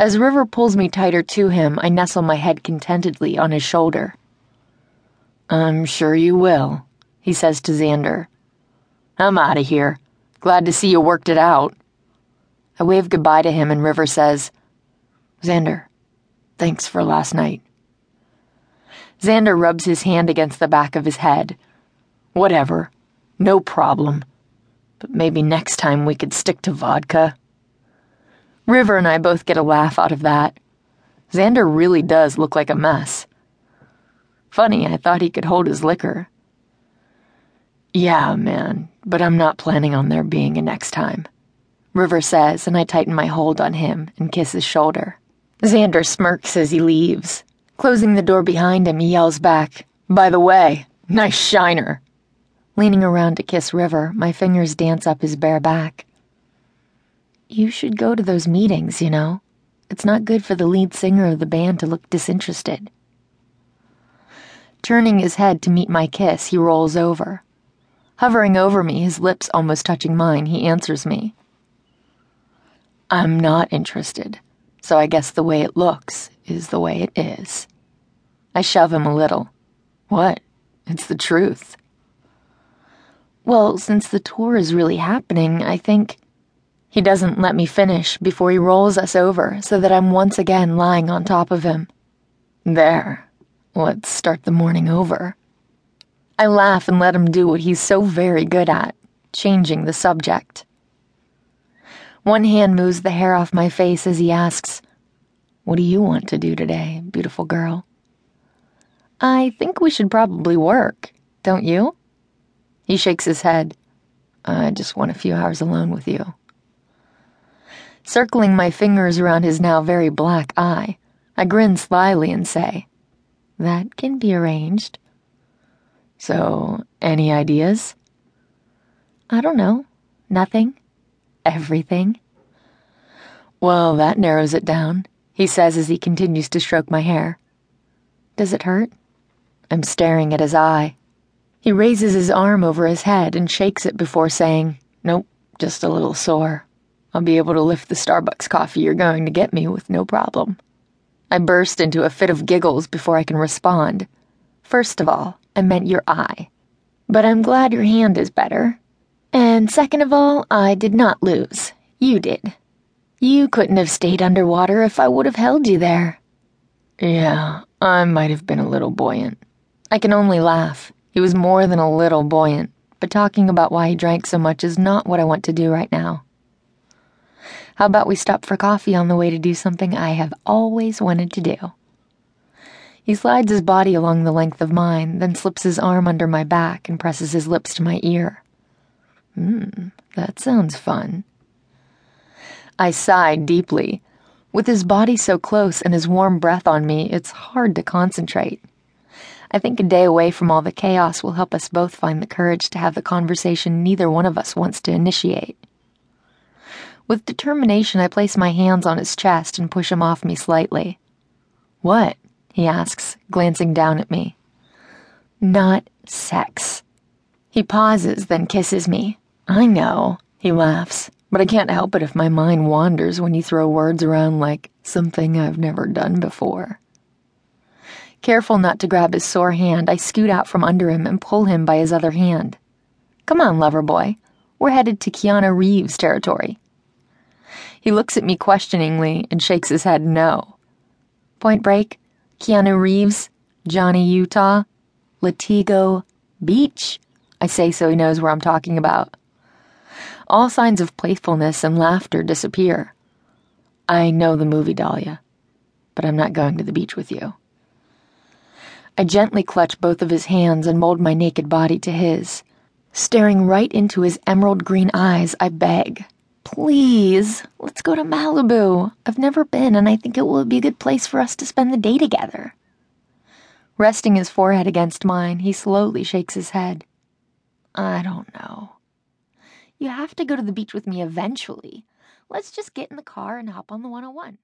As River pulls me tighter to him, I nestle my head contentedly on his shoulder. I'm sure you will, he says to Xander. I'm out of here. Glad to see you worked it out. I wave goodbye to him, and River says, Xander, thanks for last night. Xander rubs his hand against the back of his head. Whatever. No problem. But maybe next time we could stick to vodka. River and I both get a laugh out of that. Xander really does look like a mess. Funny, I thought he could hold his liquor. Yeah, man, but I'm not planning on there being a next time. River says, and I tighten my hold on him and kiss his shoulder. Xander smirks as he leaves. Closing the door behind him, he yells back, By the way, nice shiner. Leaning around to kiss River, my fingers dance up his bare back. You should go to those meetings, you know. It's not good for the lead singer of the band to look disinterested. Turning his head to meet my kiss, he rolls over. Hovering over me, his lips almost touching mine, he answers me. I'm not interested, so I guess the way it looks is the way it is. I shove him a little. What? It's the truth. Well, since the tour is really happening, I think. He doesn't let me finish before he rolls us over so that I'm once again lying on top of him. There, let's start the morning over. I laugh and let him do what he's so very good at changing the subject. One hand moves the hair off my face as he asks, What do you want to do today, beautiful girl? I think we should probably work, don't you? He shakes his head. I just want a few hours alone with you. Circling my fingers around his now very black eye, I grin slyly and say, That can be arranged. So, any ideas? I don't know. Nothing. Everything. Well, that narrows it down, he says as he continues to stroke my hair. Does it hurt? I'm staring at his eye. He raises his arm over his head and shakes it before saying, Nope, just a little sore. I'll be able to lift the Starbucks coffee you're going to get me with no problem. I burst into a fit of giggles before I can respond. First of all, I meant your eye. But I'm glad your hand is better. And second of all, I did not lose. You did. You couldn't have stayed underwater if I would have held you there. Yeah, I might have been a little buoyant. I can only laugh. He was more than a little buoyant, but talking about why he drank so much is not what I want to do right now. How about we stop for coffee on the way to do something I have always wanted to do? He slides his body along the length of mine, then slips his arm under my back and presses his lips to my ear. Hmm, that sounds fun. I sighed deeply. With his body so close and his warm breath on me, it's hard to concentrate. I think a day away from all the chaos will help us both find the courage to have the conversation neither one of us wants to initiate. With determination, I place my hands on his chest and push him off me slightly. What? he asks, glancing down at me. Not sex. He pauses, then kisses me. I know, he laughs, but I can't help it if my mind wanders when you throw words around like something I've never done before. Careful not to grab his sore hand, I scoot out from under him and pull him by his other hand. Come on, lover boy. We're headed to Keanu Reeves territory. He looks at me questioningly and shakes his head no. Point Break, Keanu Reeves, Johnny Utah, Latigo Beach, I say so he knows where I'm talking about. All signs of playfulness and laughter disappear. I know the movie, Dahlia, but I'm not going to the beach with you. I gently clutch both of his hands and mold my naked body to his. Staring right into his emerald green eyes, I beg. Please, let's go to Malibu. I've never been, and I think it will be a good place for us to spend the day together. Resting his forehead against mine, he slowly shakes his head. I don't know. You have to go to the beach with me eventually. Let's just get in the car and hop on the 101.